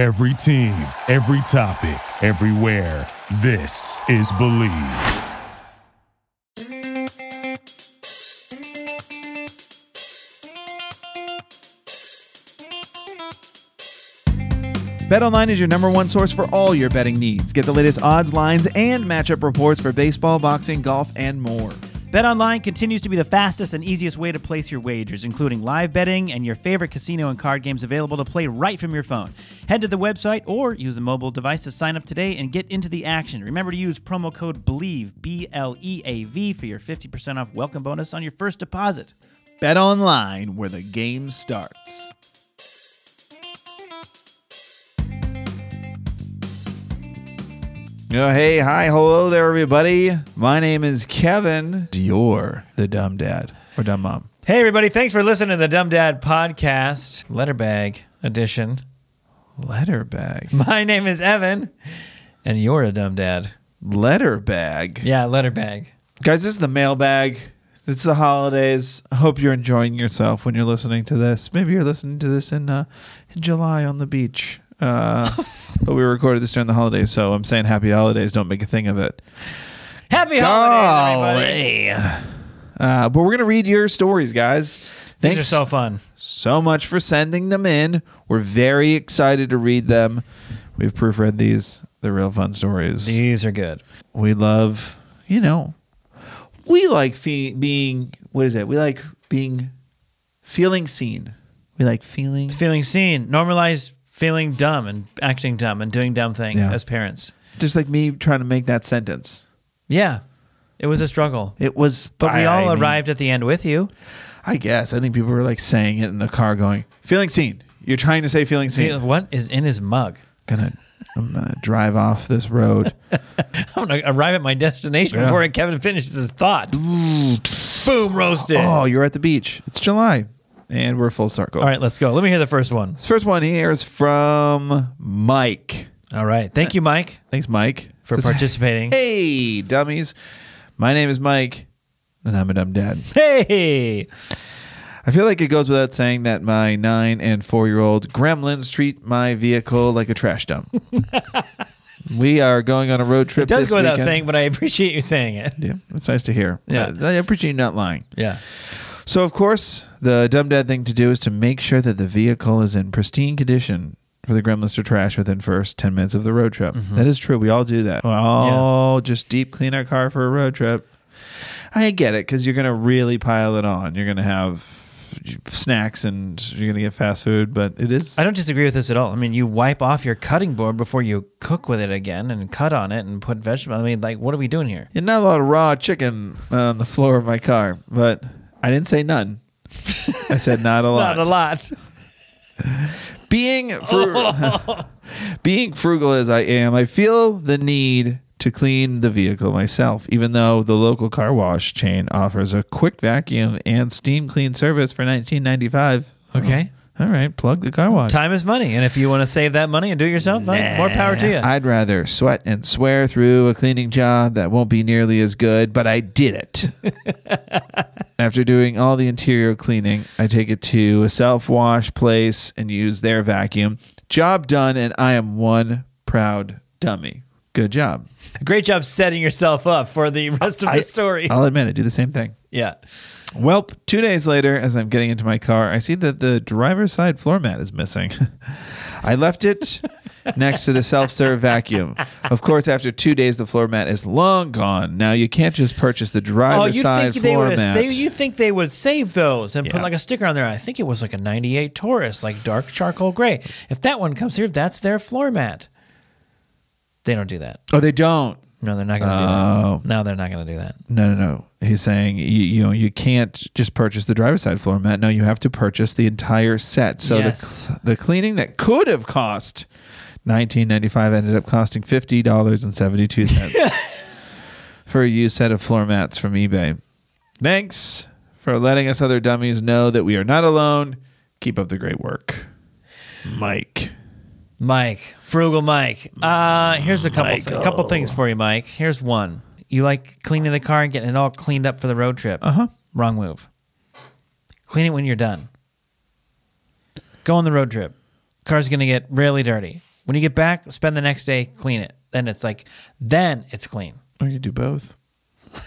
Every team, every topic, everywhere. This is Bleav. BetOnline is your number one source for all your betting needs. Get the latest odds, lines, and matchup reports for baseball, boxing, golf, and more. BetOnline continues to be the fastest and easiest way to place your wagers, including live betting and your favorite casino and card games available to play right from your phone. Head to the website or use the mobile device to sign up today and get into the action. Remember to use promo code BLEAV, B L E A V, for your 50% off welcome bonus on your first deposit. BetOnline, where the game starts. Oh, hey, hi, hello there, everybody. My name is Kevin. You're the dumb dad or dumb mom. Hey, everybody, thanks for listening to the Dumb Dad Podcast, Letterbag Edition. Letter bag. My name is Evan, and you're a dumb dad. Letter bag. Yeah, Letterbag. Guys, this is the mailbag. It's the holidays. I hope you're enjoying yourself when you're listening to this. Maybe you're listening to this in uh, in July on the beach. Uh, but we recorded this during the holidays, so I'm saying happy holidays. Don't make a thing of it. Happy holidays, everybody. Uh, but we're gonna read your stories, guys. These Thanks are so fun. so much for sending them in. We're very excited to read them. We've proofread these. They're real fun stories. These are good. we love, you know, we like fe- being, what is it? We like being, feeling seen. We like feeling. Feeling seen. Normalize feeling dumb and acting dumb and doing dumb things Yeah. as parents. Just like me trying to make that sentence. Yeah. It was a struggle. It was, But we I- all I mean, arrived at the end with you. I guess. I think people were like saying it in the car going, feeling seen. You're trying to say feeling seen. What is in his mug? gonna, I'm gonna drive off this road. I'm to arrive at my destination Yeah. before Kevin finishes his thought. Boom, roasted. oh, you're at the beach. It's July. And we're full circle. All right, let's go. Let me hear the first one. This first one here is from Mike. All right. Thank you, Mike, Thanks, Mike. for Says, participating. Hey, dummies. My name is Mike, and I'm a dumb dad. Hey. I feel like it goes without saying that my nine and four year old gremlins treat my vehicle like a trash dump. we are going on a road trip. It does this go without weekend. saying, but I appreciate you saying it. Yeah, it's nice to hear. Yeah. I I appreciate you not lying. Yeah. So, of course, the dumb dad thing to do is to make sure that the vehicle is in pristine condition for the gremlins to trash within first 10 minutes of the road trip. Mm-hmm. That is true. We all do that. We all just deep clean our car for a road trip. I get it because you're going to really pile it on. You're going to have snacks and you're going to get fast food, but it is. I don't disagree with this at all. I mean, you wipe off your cutting board before you cook with it again and cut on it and put vegetables. I mean, like, what are we doing here? Yeah, not a lot of raw chicken on the floor of my car, but I didn't say none. I said not a lot. Not a lot. being fru- being frugal as I am, I feel the need to clean the vehicle myself, even though the local car wash chain offers a quick vacuum and steam clean service for 19.95. Okay. Oh, all right, plug the car wash. Time is money. And if you want to save that money and do it yourself, then more power to you. I'd rather sweat and swear through a cleaning job that won't be nearly as good, but I did it. After doing all the interior cleaning, I take it to a self wash place and use their vacuum. Job done, and I am one proud dummy. Good job. Great job setting yourself up for the rest of I- the story. I'll admit it. Do the same thing. yeah. Welp, two days later, as I'm getting into my car, I see that the driver's side floor mat is missing. I left it next to the self serve vacuum. Of course, after two days, the floor mat is long gone. Now, you can't just purchase the Oh, driver's you side think they floor would mat. they, you think they would save those and Yeah. put like a sticker on there? I think it was like a '98 Taurus, like dark charcoal gray. If that one comes here, that's their floor mat. They don't do that. oh, they don't. No, they're not going to Oh. do that. Oh. No, they're not going to do that. No, no, no. He's saying you, you know you can't just purchase the driver's side floor mat. No, you have to purchase the entire set. So Yes. the the cleaning that could have cost nineteen ninety five ended up costing fifty dollars and seventy two cents for a used set of floor mats from eBay. Thanks for letting us other dummies know that we are not alone. Keep up the great work, Mike. Mike, frugal Mike. Uh, here's a couple th- couple things for you, Mike. Here's one. You like cleaning the car and getting it all cleaned up for the road trip. Uh huh. Wrong move. Clean it when you're done. Go on the road trip. Car's going to get really dirty. When you get back, spend the next day, clean it. Then it's like, then it's clean. Or you do both. you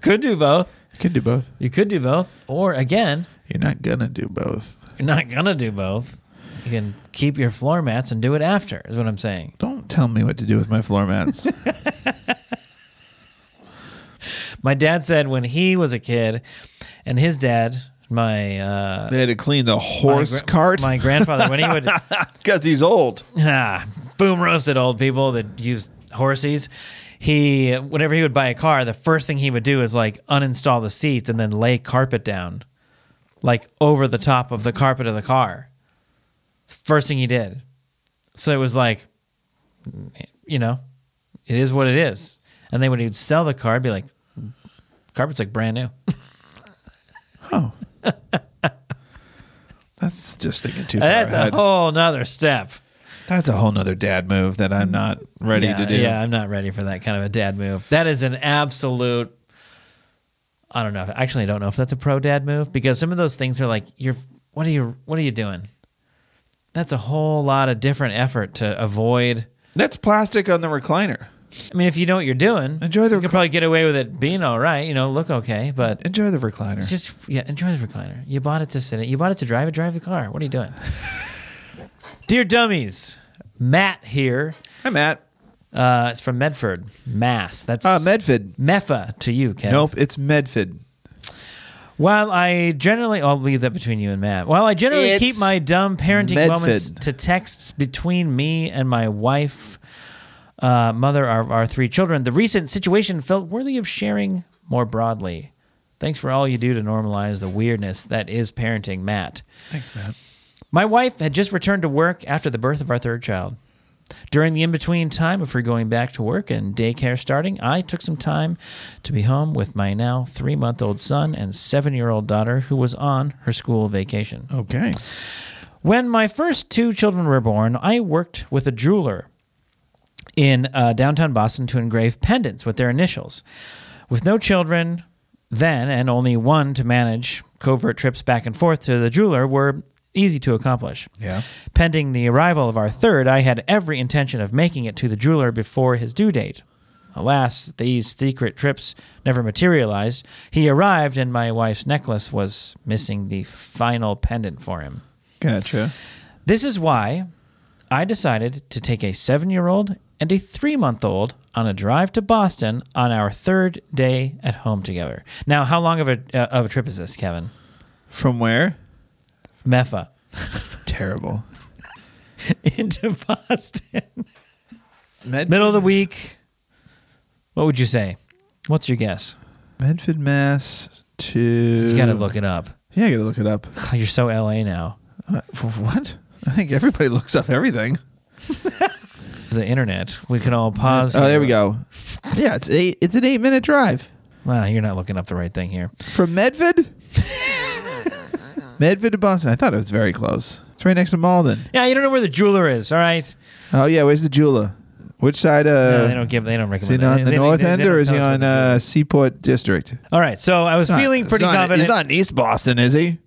Could do both. You can do both. You could do both. Or again, You're not gonna do both. you're not gonna do both. You can keep your floor mats and do it after, is what I'm saying. Don't tell me what to do with my floor mats. My dad said when he was a kid and his dad, my uh they had to clean the horse my, gra- cart My grandfather, when he would because he's old. ah, boom roasted old people that use horses. He whenever he would buy a car, the first thing he would do is like uninstall the seats and then lay carpet down, like over the top of the carpet of the car. First thing he did. So it was like, you know, it is what it is. And then when he'd sell the car, it'd be like, carpet's like brand new. That's just thinking too far That's ahead. a whole nother step. That's a whole nother dad move that I'm not ready yeah, to do. Yeah, I'm not ready for that kind of a dad move. That is an absolute. I don't know. Actually, I don't know if that's a pro dad move because some of those things are like, you're. What are you? What are you doing? That's a whole lot of different effort to avoid. That's plastic on the recliner. I mean, if you know what you're doing, Enjoy the You could probably get away with it being all right. You know, look okay, but Enjoy the recliner. just yeah, enjoy the recliner. You bought it to sit in. You bought it to drive it. Drive the car. What are you doing? Dear dummies, Matt here. Hi, Matt. Uh, it's from Medford, Mass. That's Uh, Medford. Meffa to you, Kev. Nope, it's Medford. While I generally, I'll leave that between you and Matt. While I generally It's keep my dumb parenting Medford. moments to texts between me and my wife, uh, mother of our three children, the recent situation felt worthy of sharing more broadly. Thanks for all you do to normalize the weirdness that is parenting, Matt. Thanks, Matt. My wife had just returned to work after the birth of our third child. During the in between time of her going back to work and daycare starting, I took some time to be home with my now three month old son and seven year old daughter who was on her school vacation. Okay. When my first two children were born, I worked with a jeweler in uh, downtown Boston to engrave pendants with their initials. With no children then and only one to manage, covert trips back and forth to the jeweler were easy to accomplish. Yeah. Pending the arrival of our third, I had every intention of making it to the jeweler before his due date. Alas, these secret trips never materialized. He arrived, and my wife's necklace was missing the final pendant for him. Gotcha. This is why I decided to take a seven year old and a three month old on a drive to Boston on our third day at home together. Now, how long of a, uh, of a trip is this, Kevin? From where? Meffa Terrible. into Boston. Medford, Middle of the week. What would you say? What's your guess? Medford, Mass. To You got to look it up. Yeah, I gotta look it up. You're so LA now. Uh, what? I think everybody looks up everything. The internet. We can all pause. Oh, there we go. Yeah, it's eight. It's an eight minute drive Wow, you're not looking up the right thing here. from Medford. Medford to Boston. I thought it was very close. It's right next to Malden. Yeah, you don't know where the jeweler is. All right. Oh yeah, where's the jeweler? Which side? no, Uh, they don't give. They don't is he on they- the they- north they- they end don't or is he tell us where on the uh. Seaport District? All right, so I was feeling pretty confident. He's not in East Boston, is he?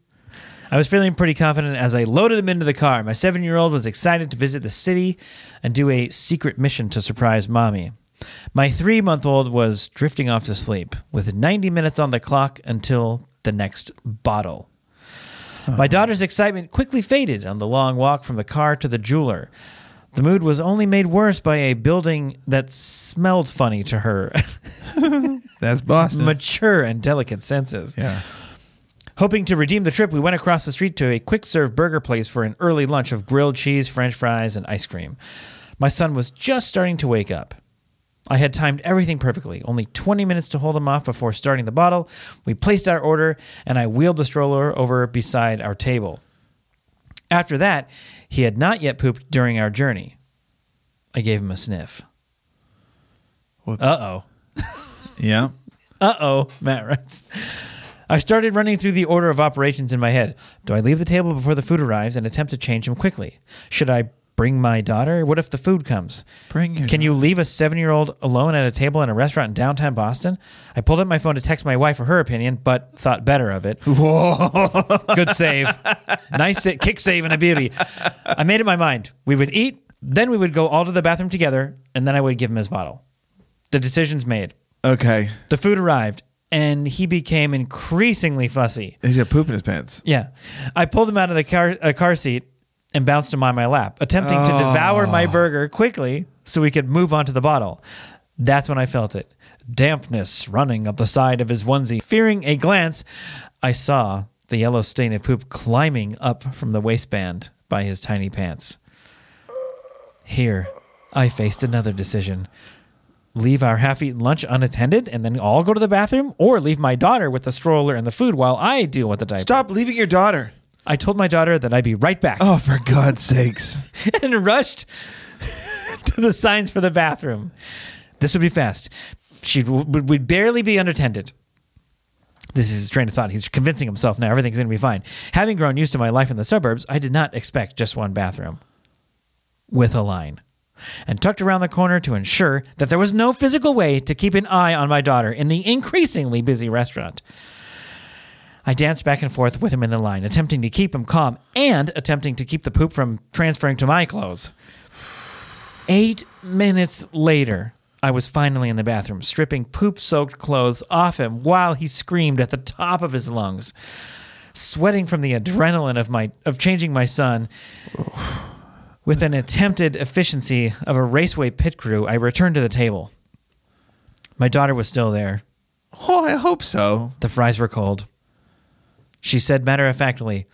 I was feeling pretty confident as I loaded him into the car. My seven year old was excited to visit the city and do a secret mission to surprise mommy. My three month old was drifting off to sleep with 90 minutes on the clock until the next bottle. My uh-huh. daughter's excitement quickly faded on the long walk from the car to the jeweler. The mood was only made worse by a building that smelled funny to her That's Boston. mature and delicate senses. yeah. Hoping to redeem the trip, we went across the street to a quick serve burger place for an early lunch of grilled cheese, french fries, and ice cream. My son was just starting to wake up. I had timed everything perfectly, only 20 minutes to hold him off before starting the bottle. We placed our order, and I wheeled the stroller over beside our table. After that, he had not yet pooped during our journey. I gave him a sniff. Uh oh. Yeah. Uh oh, Matt writes. I started running through the order of operations in my head. Do I leave the table before the food arrives and attempt to change him quickly? Should I bring my daughter? What if the food comes? Bring your Can you leave a seven year old alone at a table in a restaurant in downtown Boston? I pulled up my phone to text my wife for her opinion, but thought better of it. Whoa. Good save. Nice sa- kick save and a beauty. I made up my mind. We would eat, then we would go all to the bathroom together, and then I would give him his bottle. The decision's made. Okay. The food arrived, and he became increasingly fussy. He's got poop in his pants. Yeah. I pulled him out of the car, uh, car seat and bounced him on my lap, attempting to devour my burger quickly so we could move on to the bottle. That's when I felt it. Dampness running up the side of his onesie. Fearing a glance, I saw the yellow stain of poop climbing up from the waistband by his tiny pants. Here, I faced another decision. Leave our half eaten lunch unattended and then all go to the bathroom, or leave my daughter with the stroller and the food while I deal with the diaper. Stop leaving your daughter. I told my daughter that I'd be right back Oh, for God's sakes. and rushed to the signs for the bathroom. This would be fast. She would, would barely be unattended. This is his train of thought. He's convincing himself now everything's going to be fine. Having grown used to my life in the suburbs, I did not expect just one bathroom with a line. And tucked around the corner to ensure that there was no physical way to keep an eye on my daughter in the increasingly busy restaurant. I danced back and forth with him in the line, attempting to keep him calm and attempting to keep the poop from transferring to my clothes. Eight minutes later, I was finally in the bathroom, stripping poop soaked clothes off him while he screamed at the top of his lungs. Sweating from the adrenaline of my of changing my son, with an attempted efficiency of a raceway pit crew, I returned to the table. My daughter was still there. Oh, I hope so. The fries were cold. She said matter of factly,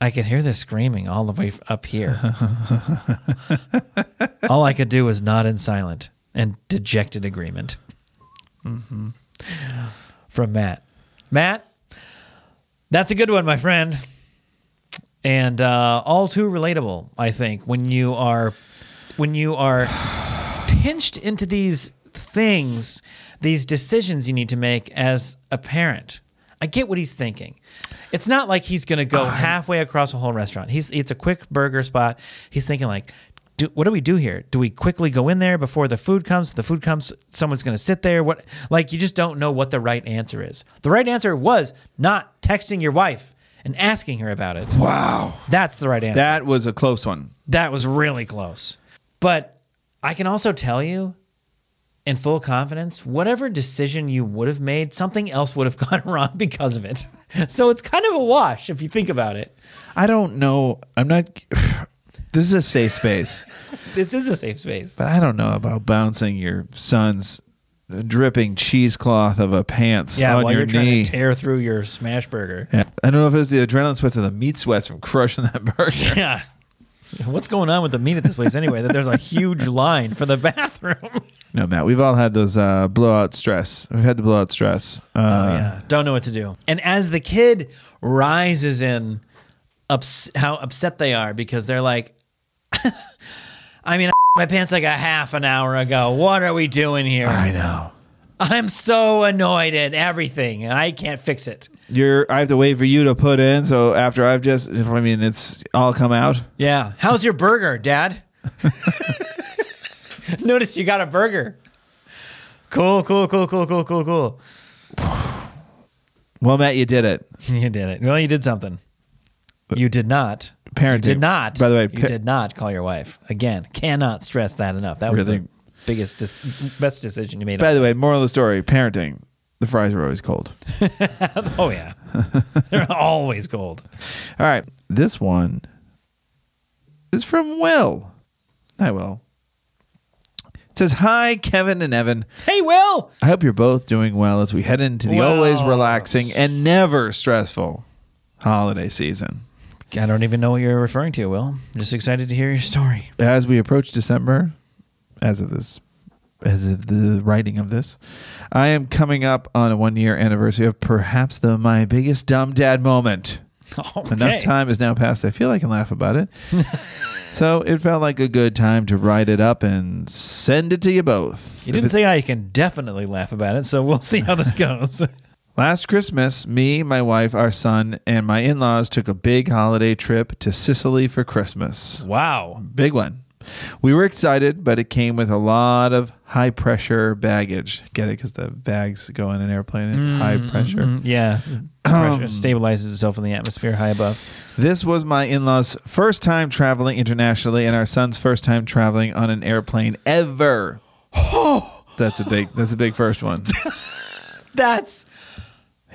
I could hear the screaming all the way up here. all I could do was nod in silent and dejected agreement. Mm-hmm. From Matt. Matt, that's a good one, my friend. And uh, all too relatable, I think, when you are when you are pinched into these things, these decisions you need to make as a parent. I get what he's thinking. It's not like he's going to go halfway across a whole restaurant. He's it's a quick burger spot. He's thinking like, do, what do we do here? Do we quickly go in there before the food comes? The food comes, someone's going to sit there. What? Like you just don't know what the right answer is. The right answer was not texting your wife and asking her about it. Wow. That's the right answer. That was a close one. That was really close. But I can also tell you in full confidence, whatever decision you would have made, something else would have gone wrong because of it. So it's kind of a wash if you think about it. I don't know. I'm not. This is a safe space, This is a safe space. but I don't know about bouncing your son's dripping cheesecloth of a pants Yeah, on while your you're trying knee. to tear through your smash burger. Yeah. I don't know if it was the adrenaline sweats or the meat sweats from crushing that burger. Yeah. What's going on with the meat at this place anyway? That there's a huge line for the bathroom. No, Matt, we've all had those uh, blowout stress. We've had the blowout stress. Uh, Oh yeah, don't know what to do. And as the kid rises in, ups- how upset they are because they're like, I mean, my pants like a half an hour ago. What are we doing here? I know. I'm so annoyed at everything, and I can't fix it. You're. I have to wait for you to put in. So after I've just, I mean, it's all come out. Yeah, how's your burger, Dad? Notice you got a burger. Cool, cool, cool, cool, cool, cool, cool. Well, Matt, you did it. You did it. Well, you did something. You did not. Parenting. You did not. By the way, you pa- did not call your wife. Again, cannot stress that enough. That was Really? the biggest, dis- best decision you made. By the way, moral of the story: parenting. The fries are always cold. oh yeah, they're always cold. All right, this one is from Will. Hi, Will. It says, "Hi, Kevin and Evan. Hey, Will. I hope you're both doing well as we head into the Well. always relaxing and never stressful holiday season. I don't even know what you're referring to, Will. I'm just excited to hear your story. As we approach December, as of this, as of the writing of this, I am coming up on a one-year anniversary of perhaps the my biggest dumb dad moment." Okay. Enough time has now passed. I feel I can laugh about it. so it felt like a good time to write it up and send it to you both. You didn't say I can definitely laugh about it, so we'll see how this goes. Last Christmas, me, my wife, our son, and my in laws took a big holiday trip to Sicily for Christmas. Wow. Big one. We were excited, but it came with a lot of high pressure baggage. Get it? Because the bags go in an airplane, it's high pressure. Mm, yeah. Pressure stabilizes itself in the atmosphere high above. This was my in law's first time traveling internationally, and our son's first time traveling on an airplane ever. that's a big. That's a big first one. That's.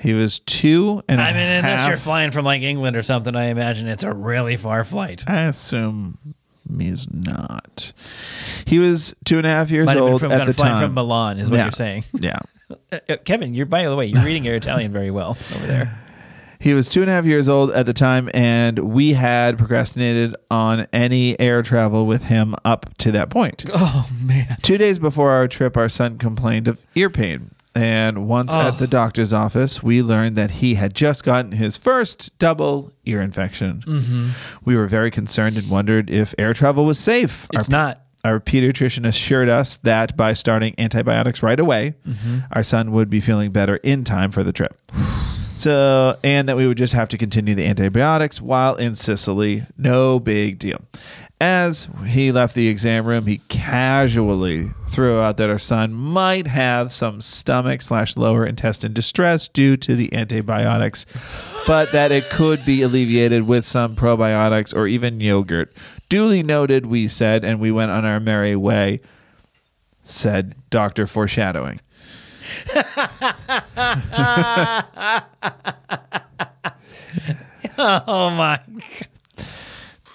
He was two and I mean, unless half- you're flying from like England or something, I imagine it's a really far flight. I assume he's not. He was two and a half years Might old from, at the flying time. from Milan, is what Yeah. you're saying. Yeah. Uh, uh, Kevin, you're by the way, you're reading your Italian very well over there. He was two and a half years old at the time, and we had procrastinated on any air travel with him up to that point. Oh man. Two days before our trip, our son complained of ear pain. And once at the doctor's office, we learned that he had just gotten his first double ear infection. Mm-hmm. We were very concerned and wondered if air travel was safe. It's our, not. Our pediatrician assured us that by starting antibiotics right away, Mm-hmm. our son would be feeling better in time for the trip. So, and that we would just have to continue the antibiotics while in Sicily. No big deal. As he left the exam room, he casually threw out that our son might have some stomach slash lower intestine distress due to the antibiotics, but that it could be alleviated with some probiotics or even yogurt. Duly noted, we said, and we went on our merry way, said Dr. Foreshadowing. Oh my.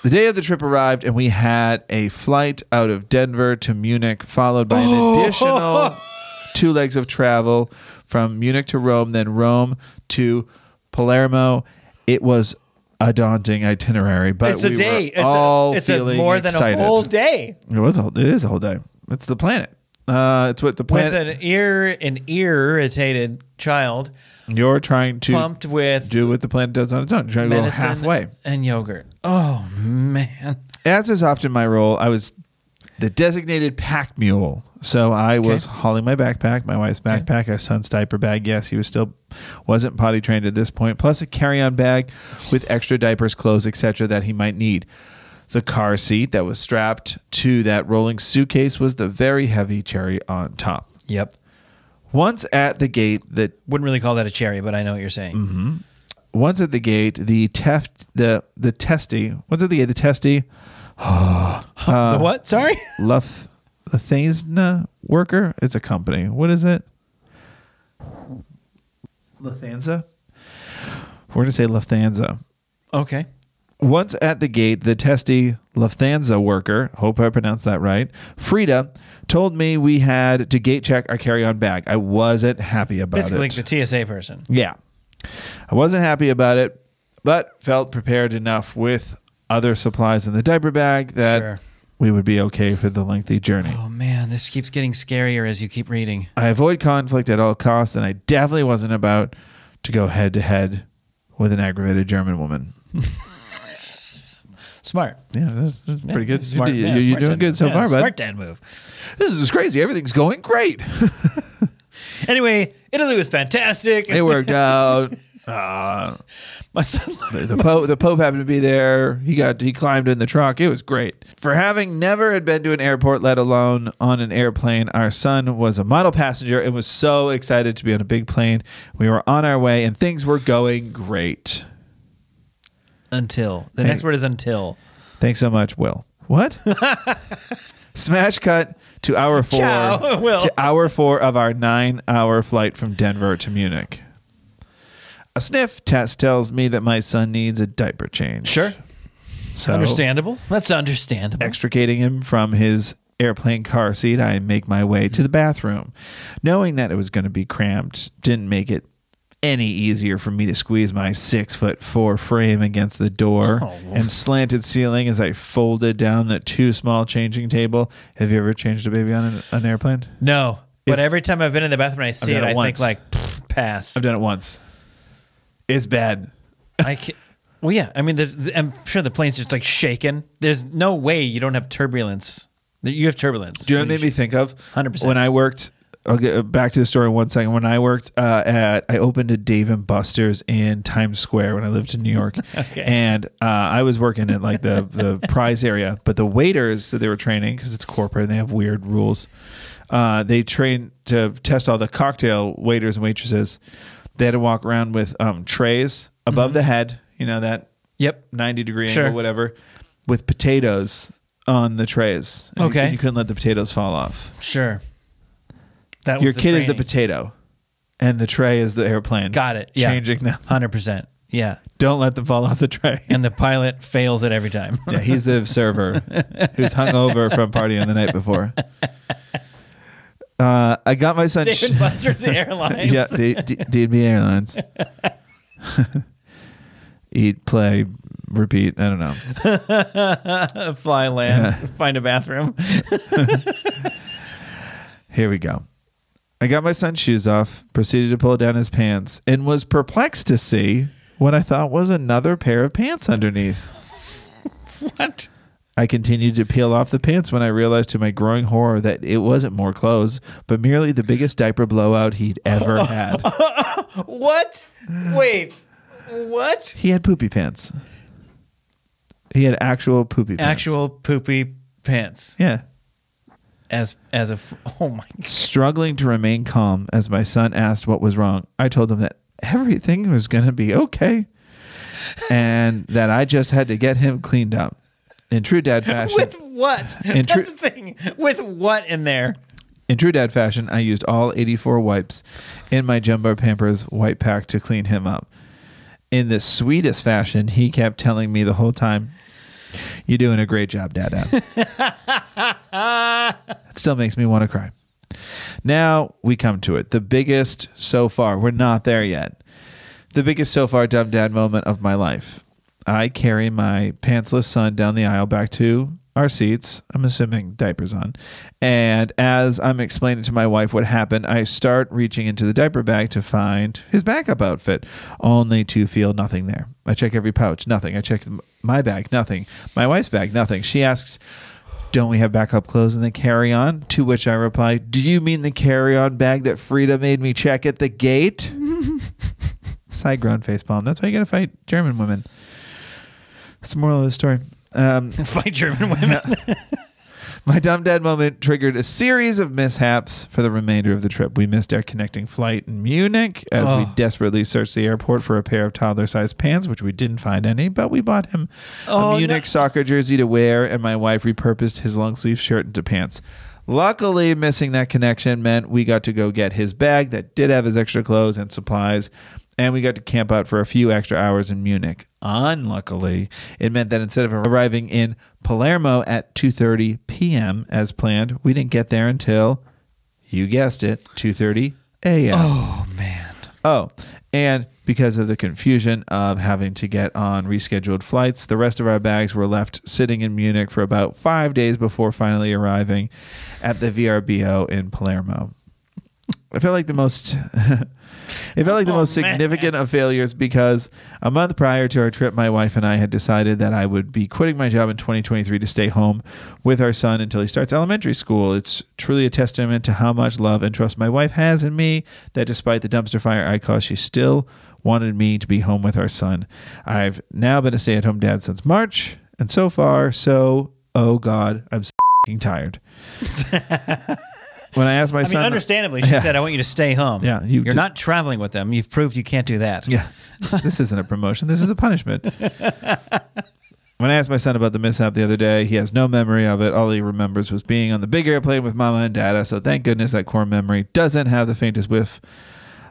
The day of the trip arrived, and we had a flight out of Denver to Munich, followed by an additional two legs of travel from Munich to Rome, then Rome to Palermo. It was a daunting itinerary, but It's a we day. Were It's all a it's a feeling more than excited. a whole day It was a it is a whole day. It's the planet. Uh, it's what the planet with an ear an irritated child you're trying to pumped with do what the planet does on its own. You're trying to go medicine halfway. and yogurt. Oh man. As is often my role, I was the designated pack mule. So I was hauling my backpack, my wife's backpack, our son's diaper bag. Yes, he was still wasn't potty trained at this point. point, plus a carry-on bag with extra diapers, clothes, etc. that he might need. The car seat that was strapped to that rolling suitcase was the very heavy cherry on top. Yep. Once at the gate, the Wouldn't really call that a cherry, but I know what you're saying. Mm-hmm. once at the gate, the teft the the testy. Once at the gate, the testy. the what? Sorry. Luth Lufthansa worker. It's a company. What is it? Lufthansa. We're gonna say Lufthansa. Okay. Once at the gate, the testy Lufthansa worker, hope I pronounced that right, Frida, told me we had to gate check our carry-on bag. I wasn't happy about it. Basically, like the TSA person. Yeah. I wasn't happy about it, but felt prepared enough with other supplies in the diaper bag that Sure. we would be okay for the lengthy journey. Oh man, this keeps getting scarier as you keep reading. I avoid conflict at all costs, and I definitely wasn't about to go head to head with an aggravated German woman. Smart. Yeah, that's, that's pretty good. Smart. you, yeah, are doing good so Yeah, far, bud. Smart dad move. This is crazy. Everything's going great. Anyway, Italy was fantastic. it worked out. Uh, My son. the Pope, the Pope happened to be there. He got he climbed in the truck. It was great. For having never had been to an airport, let alone on an airplane, our son was a model passenger and was so excited to be on a big plane. We were on our way, and things were going great. Until the next word is until. Thanks so much, Will. What? Smash cut to hour four. Ciao, Will. To hour four of our nine-hour flight from Denver to Munich. A sniff test tells me that my son needs a diaper change. Sure. So Understandable. That's understandable. extricating him from his airplane car seat, I make my way to the bathroom. Knowing that it was going to be cramped didn't make it any easier for me to squeeze my six foot four frame against the door Oh, and slanted ceiling as I folded down the too small changing table. Have you ever changed a baby on an, an airplane? No, but every time I've been in the bathroom and I see it, it I once. think like pass. I've done it once. It's bad. I can Well, yeah. I mean, the, I'm sure the plane's just like shaking. There's no way you don't have turbulence. You have turbulence. Do you know what it made me think of? 100%. When I worked I'll get back to the story in one second. When I worked uh, at, I opened a Dave and Buster's in Times Square when I lived in New York, Okay. and uh, I was working at like the the prize area. But the waiters that they were training because it's corporate and they have weird rules. Uh, they train to test all the cocktail waiters and waitresses. They had to walk around with um, trays above the head. You know that Yep. 90 degree Sure. angle, whatever, with potatoes on the trays. And you- Okay. You, couldn't let the potatoes fall off. Sure. That Your kid is the potato, and the tray is the airplane. Got it. Yeah. Changing them. Hundred percent. Yeah. Don't let them fall off the tray. And the pilot fails it every time. yeah, he's the server who's hungover from partying the night before. Uh, I got my son. Dave and Buster's Airlines. yeah, D- D- DB Airlines. Eat, play, repeat. I don't know. Fly land. Find a bathroom. Here we go. I got my son's shoes off, proceeded to pull down his pants, and was perplexed to see what I thought was another pair of pants underneath. what? I continued to peel off the pants when I realized to my growing horror that it wasn't more clothes, but merely the biggest diaper blowout he'd ever had. What? Wait. What? he had poopy pants. He had actual poopy pants. Actual poopy pants. Yeah. As as a f- oh my god. Struggling to remain calm as my son asked what was wrong, I told him that everything was going to be okay and that I just had to get him cleaned up. In true dad fashion, With what? In That's the thing. With what in there? in true dad fashion, I used all 84 wipes in my Jumbo Pampers white pack to clean him up. In the sweetest fashion, he kept telling me the whole time, "You're doing a great job, Dada." It still makes me want to cry. Now we come to it. The biggest so far. We're not there yet. The biggest so far dumb dad moment of my life. I carry my pantsless son down the aisle back to our seats. I'm assuming diapers on. And as I'm explaining to my wife what happened, I start reaching into the diaper bag to find his backup outfit, only to feel nothing there. I check every pouch, nothing. I check my bag, nothing. My wife's bag, nothing. She asks, don't we have backup clothes in the carry on? To which I reply, Do you mean the carry on bag that Frida made me check at the gate? Side ground face palm. That's why you gotta fight German women. That's the moral of the story. Um, Fight German women. my dumb dad moment triggered a series of mishaps for the remainder of the trip. We missed our connecting flight in Munich as we Oh. desperately searched the airport for a pair of toddler sized pants, which we didn't find any, but we bought him Oh, a Munich no. soccer jersey to wear, and my wife repurposed his long sleeve shirt into pants. Luckily, missing that connection meant we got to go get his bag that did have his extra clothes and supplies, and we got to camp out for a few extra hours in Munich. Unluckily, it meant that instead of arriving in Palermo at 2:30 p.m. as planned, we didn't get there until you guessed it, 2:30 a.m. oh man. Oh, and because of the confusion of having to get on rescheduled flights, the rest of our bags were left sitting in Munich for about five days before finally arriving at the VRBO in Palermo. I felt like the most. it felt like the Oh, most man. significant of failures because a month prior to our trip, my wife and I had decided that I would be quitting my job in 2023 to stay home with our son until he starts elementary school. It's truly a testament to how much love and trust my wife has in me that despite the dumpster fire I caused, she still wanted me to be home with our son. I've now been a stay at home dad since March, and so far, so, oh God, I'm tired. when I asked my I mean, son. understandably, she Yeah. said, "I want you to stay home." Yeah, you are not traveling with them. You've proved you can't do that. Yeah. this isn't a promotion. This is a punishment. when I asked my son about the mishap the other day, he has no memory of it. All he remembers was being on the big airplane with mama and dada. So thank goodness that core memory doesn't have the faintest whiff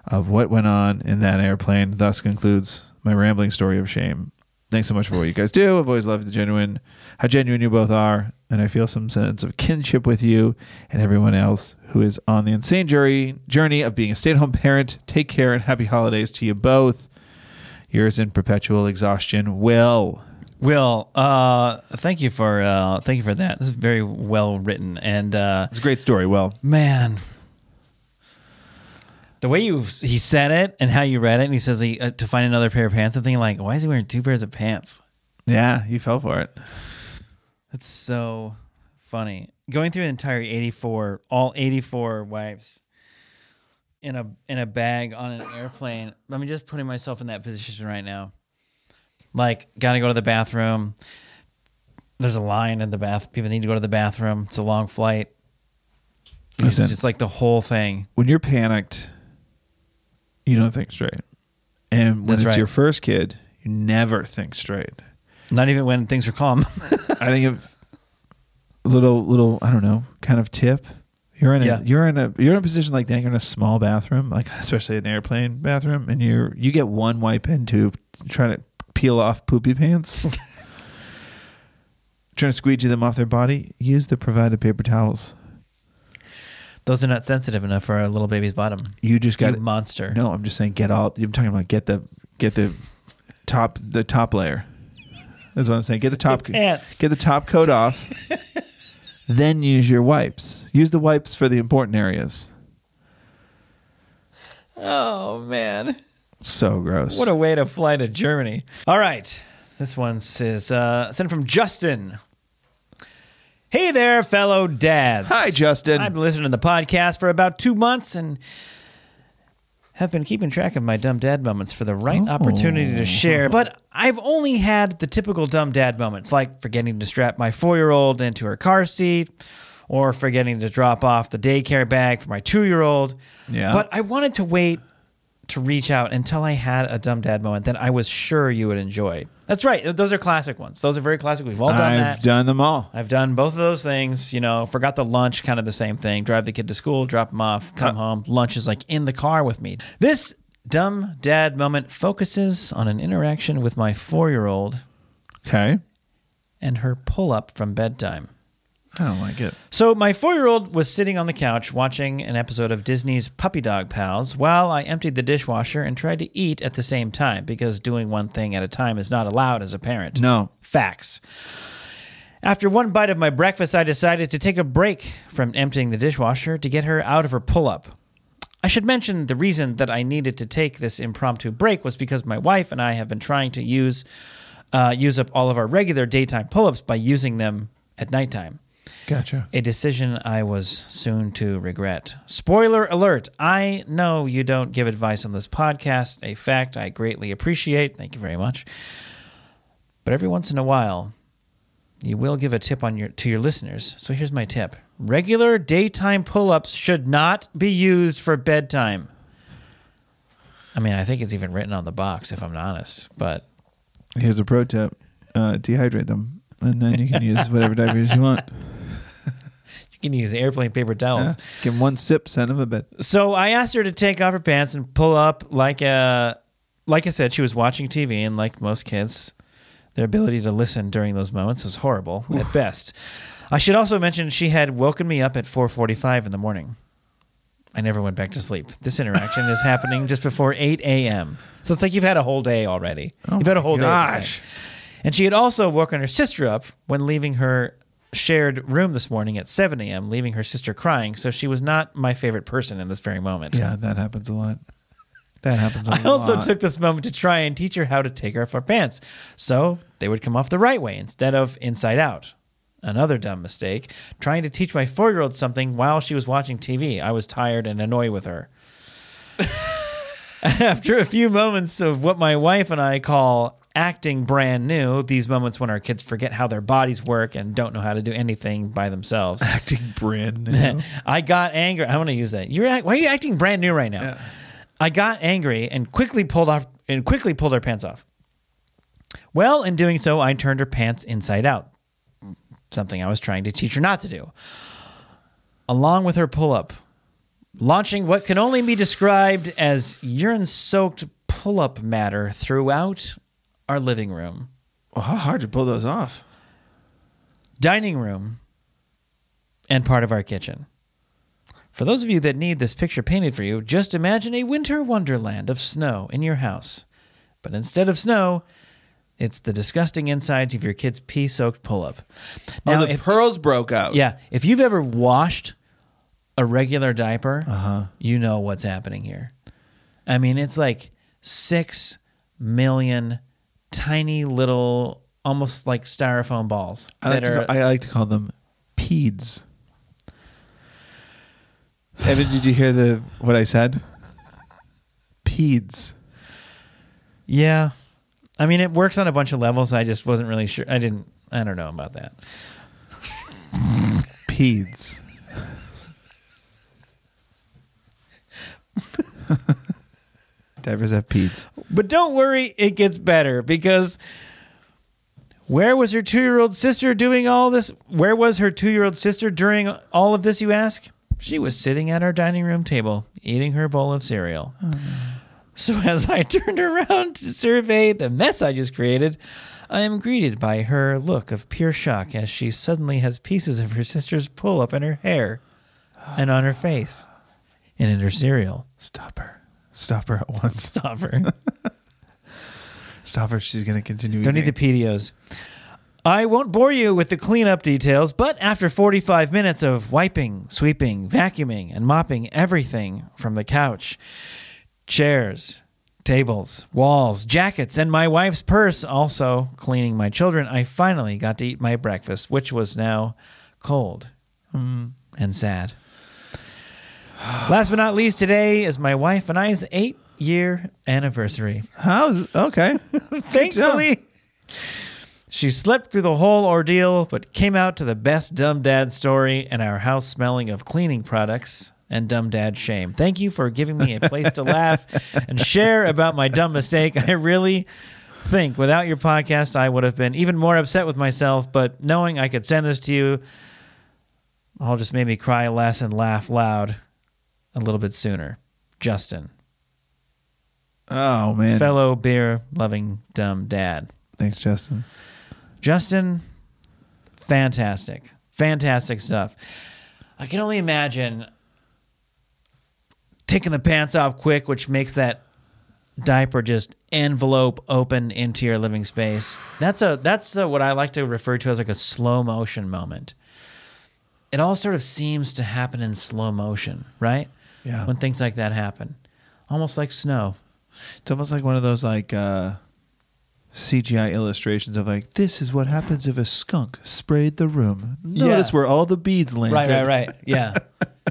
of what went on in that airplane. Thus concludes my rambling story of shame. Thanks so much for what you guys do. I've always loved the genuine, how genuine you both are, and I feel some sense of kinship with you and everyone else who is on the insane journey journey of being a stay-at-home parent. Take care and happy holidays to you both. Yours in perpetual exhaustion, Will. Will, uh, thank you for uh, thank you for that. This is very well written, and uh, It's a great story, Will. man, the way you he said it and how you read it, and he says he, uh, to find another pair of pants. I'm thinking like, why is he wearing two pairs of pants? Yeah, you fell for it. That's so funny. Going through the entire 84, all 84 wives, in a in a bag on an airplane. I'm just putting myself in that position right now. Like, gotta go to the bathroom. There's a line in the bath. People need to go to the bathroom. It's a long flight. It's Listen. just like the whole thing. When you're panicked, you don't think straight. And when That's it's right. your first kid, you never think straight. Not even when things are calm. I think of little little I don't know kind of tip. You're in a Yeah. you're in a you're in a position like that. You're in a small bathroom, like especially an airplane bathroom, and you're you get one wipe in to try to peel off poopy pants. trying to squeegee them off their body. Use the provided paper towels. Those are not sensitive enough for a little baby's bottom. You just got You monster. No, I'm just saying get all. I'm talking about get the get the top the top layer. That's what I'm saying. Get the top Your pants. Get the top coat off. then use your wipes. Use the wipes for the important areas. Oh man. So gross. What a way to fly to Germany. All right. This one says, uh, sent from Justin. Hey there, fellow dads. Hi, Justin. I've been listening to the podcast for about two months and have been keeping track of my dumb dad moments for the right Oh. opportunity to share. But I've only had the typical dumb dad moments, like forgetting to strap my four year old into her car seat or forgetting to drop off the daycare bag for my two year old. Yeah. But I wanted to wait to reach out until I had a dumb dad moment that I was sure you would enjoy. That's right. Those are classic ones. Those are very classic. We've all done I've that. done them all. I've done both of those things. You know, forgot the lunch, kind of the same thing. Drive the kid to school, drop him off, come uh, home. Lunch is like in the car with me. This dumb dad moment focuses on an interaction with my four year old Okay. and her pull up from bedtime. I don't like it. So, my four year old was sitting on the couch watching an episode of Disney's Puppy Dog Pals while I emptied the dishwasher and tried to eat at the same time because doing one thing at a time is not allowed as a parent. No. Facts. After one bite of my breakfast, I decided to take a break from emptying the dishwasher to get her out of her pull up. I should mention the reason that I needed to take this impromptu break was because my wife and I have been trying to use uh, use up all of our regular daytime pull ups by using them at nighttime. Gotcha. A decision I was soon to regret. Spoiler alert I know you don't give advice on this podcast, a fact I greatly appreciate. Thank you very much. But every once in a while, you will give a tip on your to your listeners. So here's my tip. Regular daytime pull-ups should not be used for bedtime. I mean, I think it's even written on the box if I'm honest, but Here's a pro tip: uh, dehydrate them, and then you can use whatever diapers you want. you can use airplane paper towels. Yeah. Give 'em one sip, send them a bit. So I asked her to take off her pants and pull up like a like I said, she was watching TV and like most kids, their ability to listen during those moments was horrible at best. I should also mention she had woken me up at 4:45 in the morning. I never went back to sleep. This interaction is happening just before 8 a.m. So it's like you've had a whole day already. Oh you've had a whole day. gosh. thing. And she had also woken her sister up when leaving her shared room this morning at 7 a.m., leaving her sister crying. So she was not my favorite person in this very moment. Yeah, that happens a lot. That happens a I also took this moment to try and teach her how to take off her pants so they would come off the right way instead of inside out. Another dumb mistake, trying to teach my four year old something while she was watching TV. I was tired and annoyed with her. After a few moments of what my wife and I call acting brand new, these moments when our kids forget how their bodies work and don't know how to do anything by themselves. acting brand new. I got angry. I want to use that. You're act- why are you acting brand new right now? Yeah. I got angry and quickly pulled off and quickly pulled her pants off. Well, in doing so, I turned her pants inside out. Something I was trying to teach her not to do. Along with her pull up, launching what can only be described as urine soaked pull up matter throughout our living room, Well, how hard to pull those off? dining room, and part of our kitchen. For those of you that need this picture painted for you, just imagine a winter wonderland of snow in your house. But instead of snow, it's the disgusting insides of your kid's pee soaked pull up. oh, the if, pearls broke out. yeah, if you've ever washed a regular diaper, Uh-huh. you know what's happening here. I mean, it's like six million tiny little, almost like styrofoam balls I like, that to are call, I like to call them peds. Evan, did you hear the what I said? Peds. Yeah. I mean, it works on a bunch of levels. I just wasn't really sure. I didn't, I don't know about that. Peds. Diapers have peds. But don't worry, it gets better because where was her two year old sister doing all this? Where was her two year old sister during all of this, you ask? She was sitting at our dining room table eating her bowl of cereal. Oh. So as I turned around to survey the mess I just created, I am greeted by her look of pure shock as she suddenly has pieces of her sister's pull up in her hair and on her face and in her cereal. Stop her. Stop her at once. Stop her. Stop her. She's going to continue. Don't need the eating. PDOs. I won't bore you with the cleanup details, but after 45 minutes of wiping, sweeping, vacuuming, and mopping everything from the couch, chairs, tables, walls, jackets, and my wife's purse, also cleaning my children, I finally got to eat my breakfast, which was now cold mm. and sad. Last but not least, today is my wife and I's eight year anniversary. How's okay? Thankfully, she slept through the whole ordeal, but came out to the best dumb dad story and our house smelling of cleaning products and dumb dad shame. Thank you for giving me a place to laugh and share about my dumb mistake. I really think without your podcast, I would have been even more upset with myself, but knowing I could send this to you all just made me cry less and laugh loud a little bit sooner. Justin, Oh man. fellow beer loving dumb dad. Thanks, Justin. Justin, fantastic. Fantastic stuff. I can only imagine taking the pants off quick, which makes that diaper just envelope open into your living space. That's a that's a, what I like to refer to as like a slow motion moment. It all sort of seems to happen in slow motion, right? Yeah. When things like that happen. Almost like snow. It's almost like one of those like uh, CGI illustrations of like this is what happens if a skunk sprayed the room. Notice Yeah. where all the beads landed. Right, right, right. Yeah.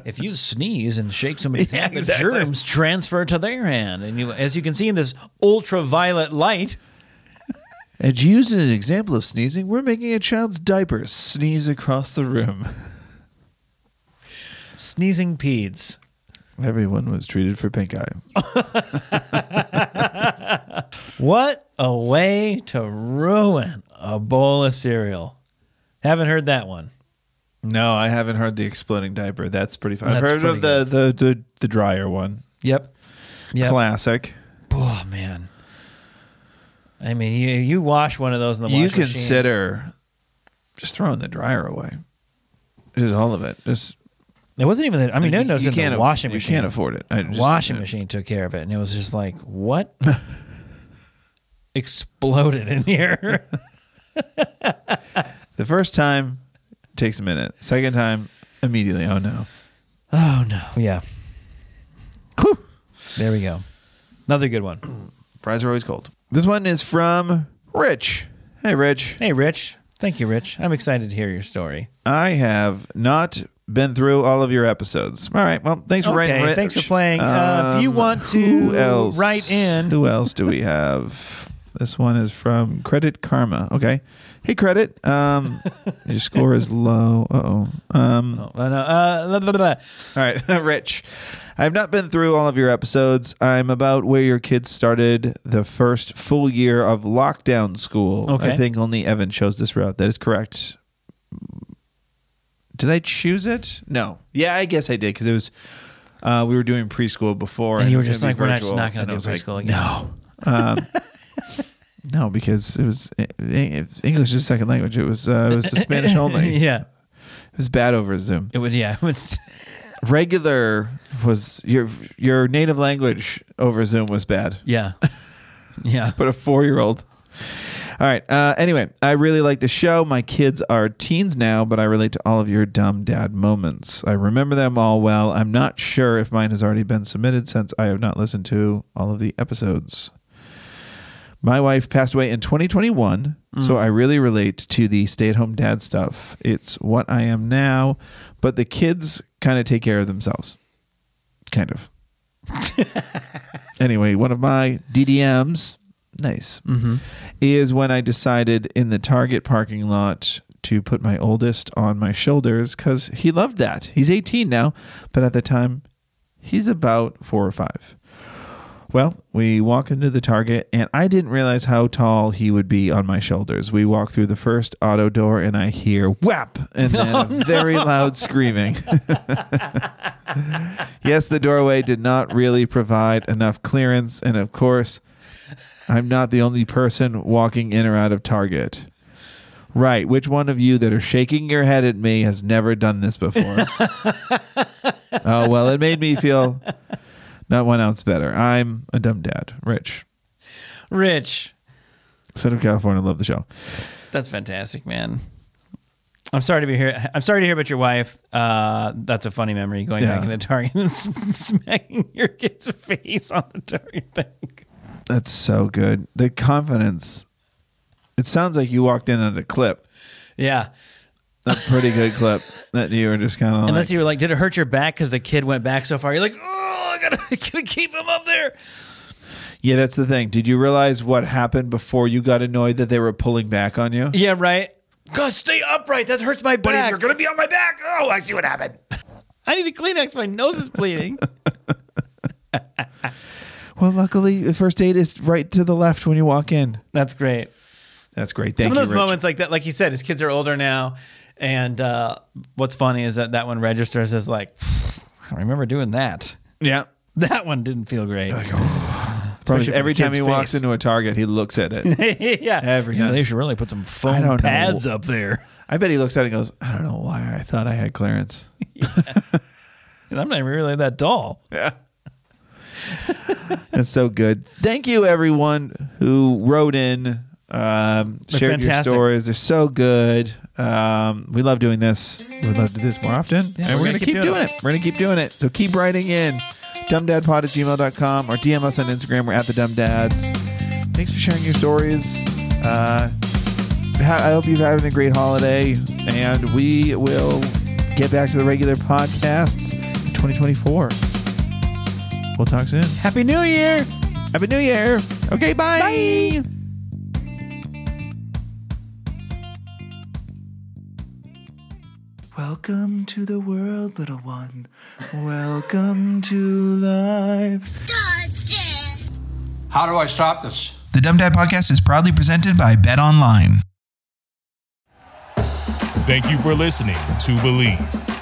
if you sneeze and shake somebody's Yeah, hand, the germs transfer to their hand. And you, as you can see in this ultraviolet light, And to use an example of sneezing, we're making a child's diaper sneeze across the room. sneezing peds. Everyone was treated for pink eye. What a way to ruin a bowl of cereal. Haven't heard that one. No, I haven't heard the exploding diaper. That's pretty fun. I've heard of the, the, the, the dryer one. Yep. Yep. Classic. Oh, man. I mean, you you wash one of those in the you washing machine. consider just throwing the dryer away. Just all of it. Just It wasn't even that. I mean, you, no, no, it was you in the af- washing you machine. can't afford it. I just- washing yeah. machine took care of it, and it was just like, what exploded in here? The first time takes a minute. Second time, immediately. Oh no. oh no, yeah, Whew. there we go. Another good one. Fries are always cold. This one is from Rich. Hey, Rich. Hey, Rich. Thank you, Rich. I'm excited to hear your story. I have not been through all of your episodes. All right. Well, thanks for writing. Rich. thanks for playing. Uh, if you want to else? write in- who else do we have? This one is from Credit Karma. Okay. Hey, Credit. Um, your score is low. Uh oh. Um, Oh, no, uh, blah, blah, blah. All right, Rich. I have not been through all of your episodes. I'm about where your kids started the first full year of lockdown school. Okay. I think only Evan chose this route. That is correct. Did I choose it? No. Yeah, I guess I did because it was. Uh, we were doing preschool before, And it you were just like, we're not- not gonna do was like, preschool again. No. Um, no, because it was English is a second language. It was uh, it was Spanish only. yeah, It was bad over Zoom. it was Yeah, it was. regular was your your native language over Zoom was bad. Yeah, yeah. But a four year old. All right. Uh, anyway, I really like the show. My kids are teens now, but I relate to all of your dumb dad moments. I remember them all well. I'm not sure if mine has already been submitted since I have not listened to all of the episodes. My wife passed away in 2021, so I really relate to the stay at home dad stuff. It's what I am now, but the kids kind of take care of themselves. Kind of. anyway, one of my DDMs, nice, mm-hmm. is when I decided in the Target parking lot to put my oldest on my shoulders because he loved that. He's 18 now, but at the time, he's about four or five. Well, we walk into the Target, and I didn't realize how tall he would be on my shoulders. We walk through the first auto door, and I hear whap, and then a oh, very loud screaming. yes, the doorway did not really provide enough clearance, and of course, I'm not the only person walking in or out of Target. Right. Which one of you that are shaking your head at me has never done this before? oh, well, it made me feel not one ounce better. I'm a dumb dad. Rich. Rich, Southern California, love the show. that's fantastic, man. I'm sorry to be here. I'm sorry to hear about your wife. Uh, that's a funny memory going back Yeah. into Target and smacking your kid's face on the Target thing. That's so good. The confidence. It sounds like you walked in on a clip, Yeah. a pretty good clip that you were just kind of Unless like, you were like, did it hurt your back because the kid went back so far? You're like, oh, I gotta, gotta keep him up there. yeah, that's the thing. Did you realize what happened before you got annoyed that they were pulling back on you? Yeah, right. God, stay upright. That hurts my back. You're gonna be on my back, oh, I see what happened. I need a Kleenex. My nose is bleeding. Well, luckily, the first aid is right to the left when you walk in. That's great. That's great. Thank Some you. of those Rich. moments like that, like you said, his kids are older now, and uh, what's funny is that that one registers as like, I remember doing that. Yeah. That one didn't feel great. Probably every time he walks into a Target, he looks at it. yeah, Every Yeah, time. they should really put some foam don't know. pads up there. I bet he looks at it and goes, I don't know why I thought I had clearance. I'm not even really that tall. That's so good. Thank you, everyone who wrote in, um, shared your fantastic. stories. They're so good. Um, we love doing this. We'd love to do this more often. and we're we're, gonna keep doing it. it. We're going to keep doing it. So keep writing in. Dumbdadpod at gmail.com or DM us on Instagram. We're at the Dumb Dads. Thanks for sharing your stories. Uh, ha- I hope you're having a great holiday. And we will get back to the regular podcasts in 2024. We'll talk soon. Happy New Year! Happy New Year. Okay, bye. Welcome to the world, little one. Welcome to life. How do I stop this? The Dumb Dad Podcast is proudly presented by BetOnline. Thank you for listening to Bleav.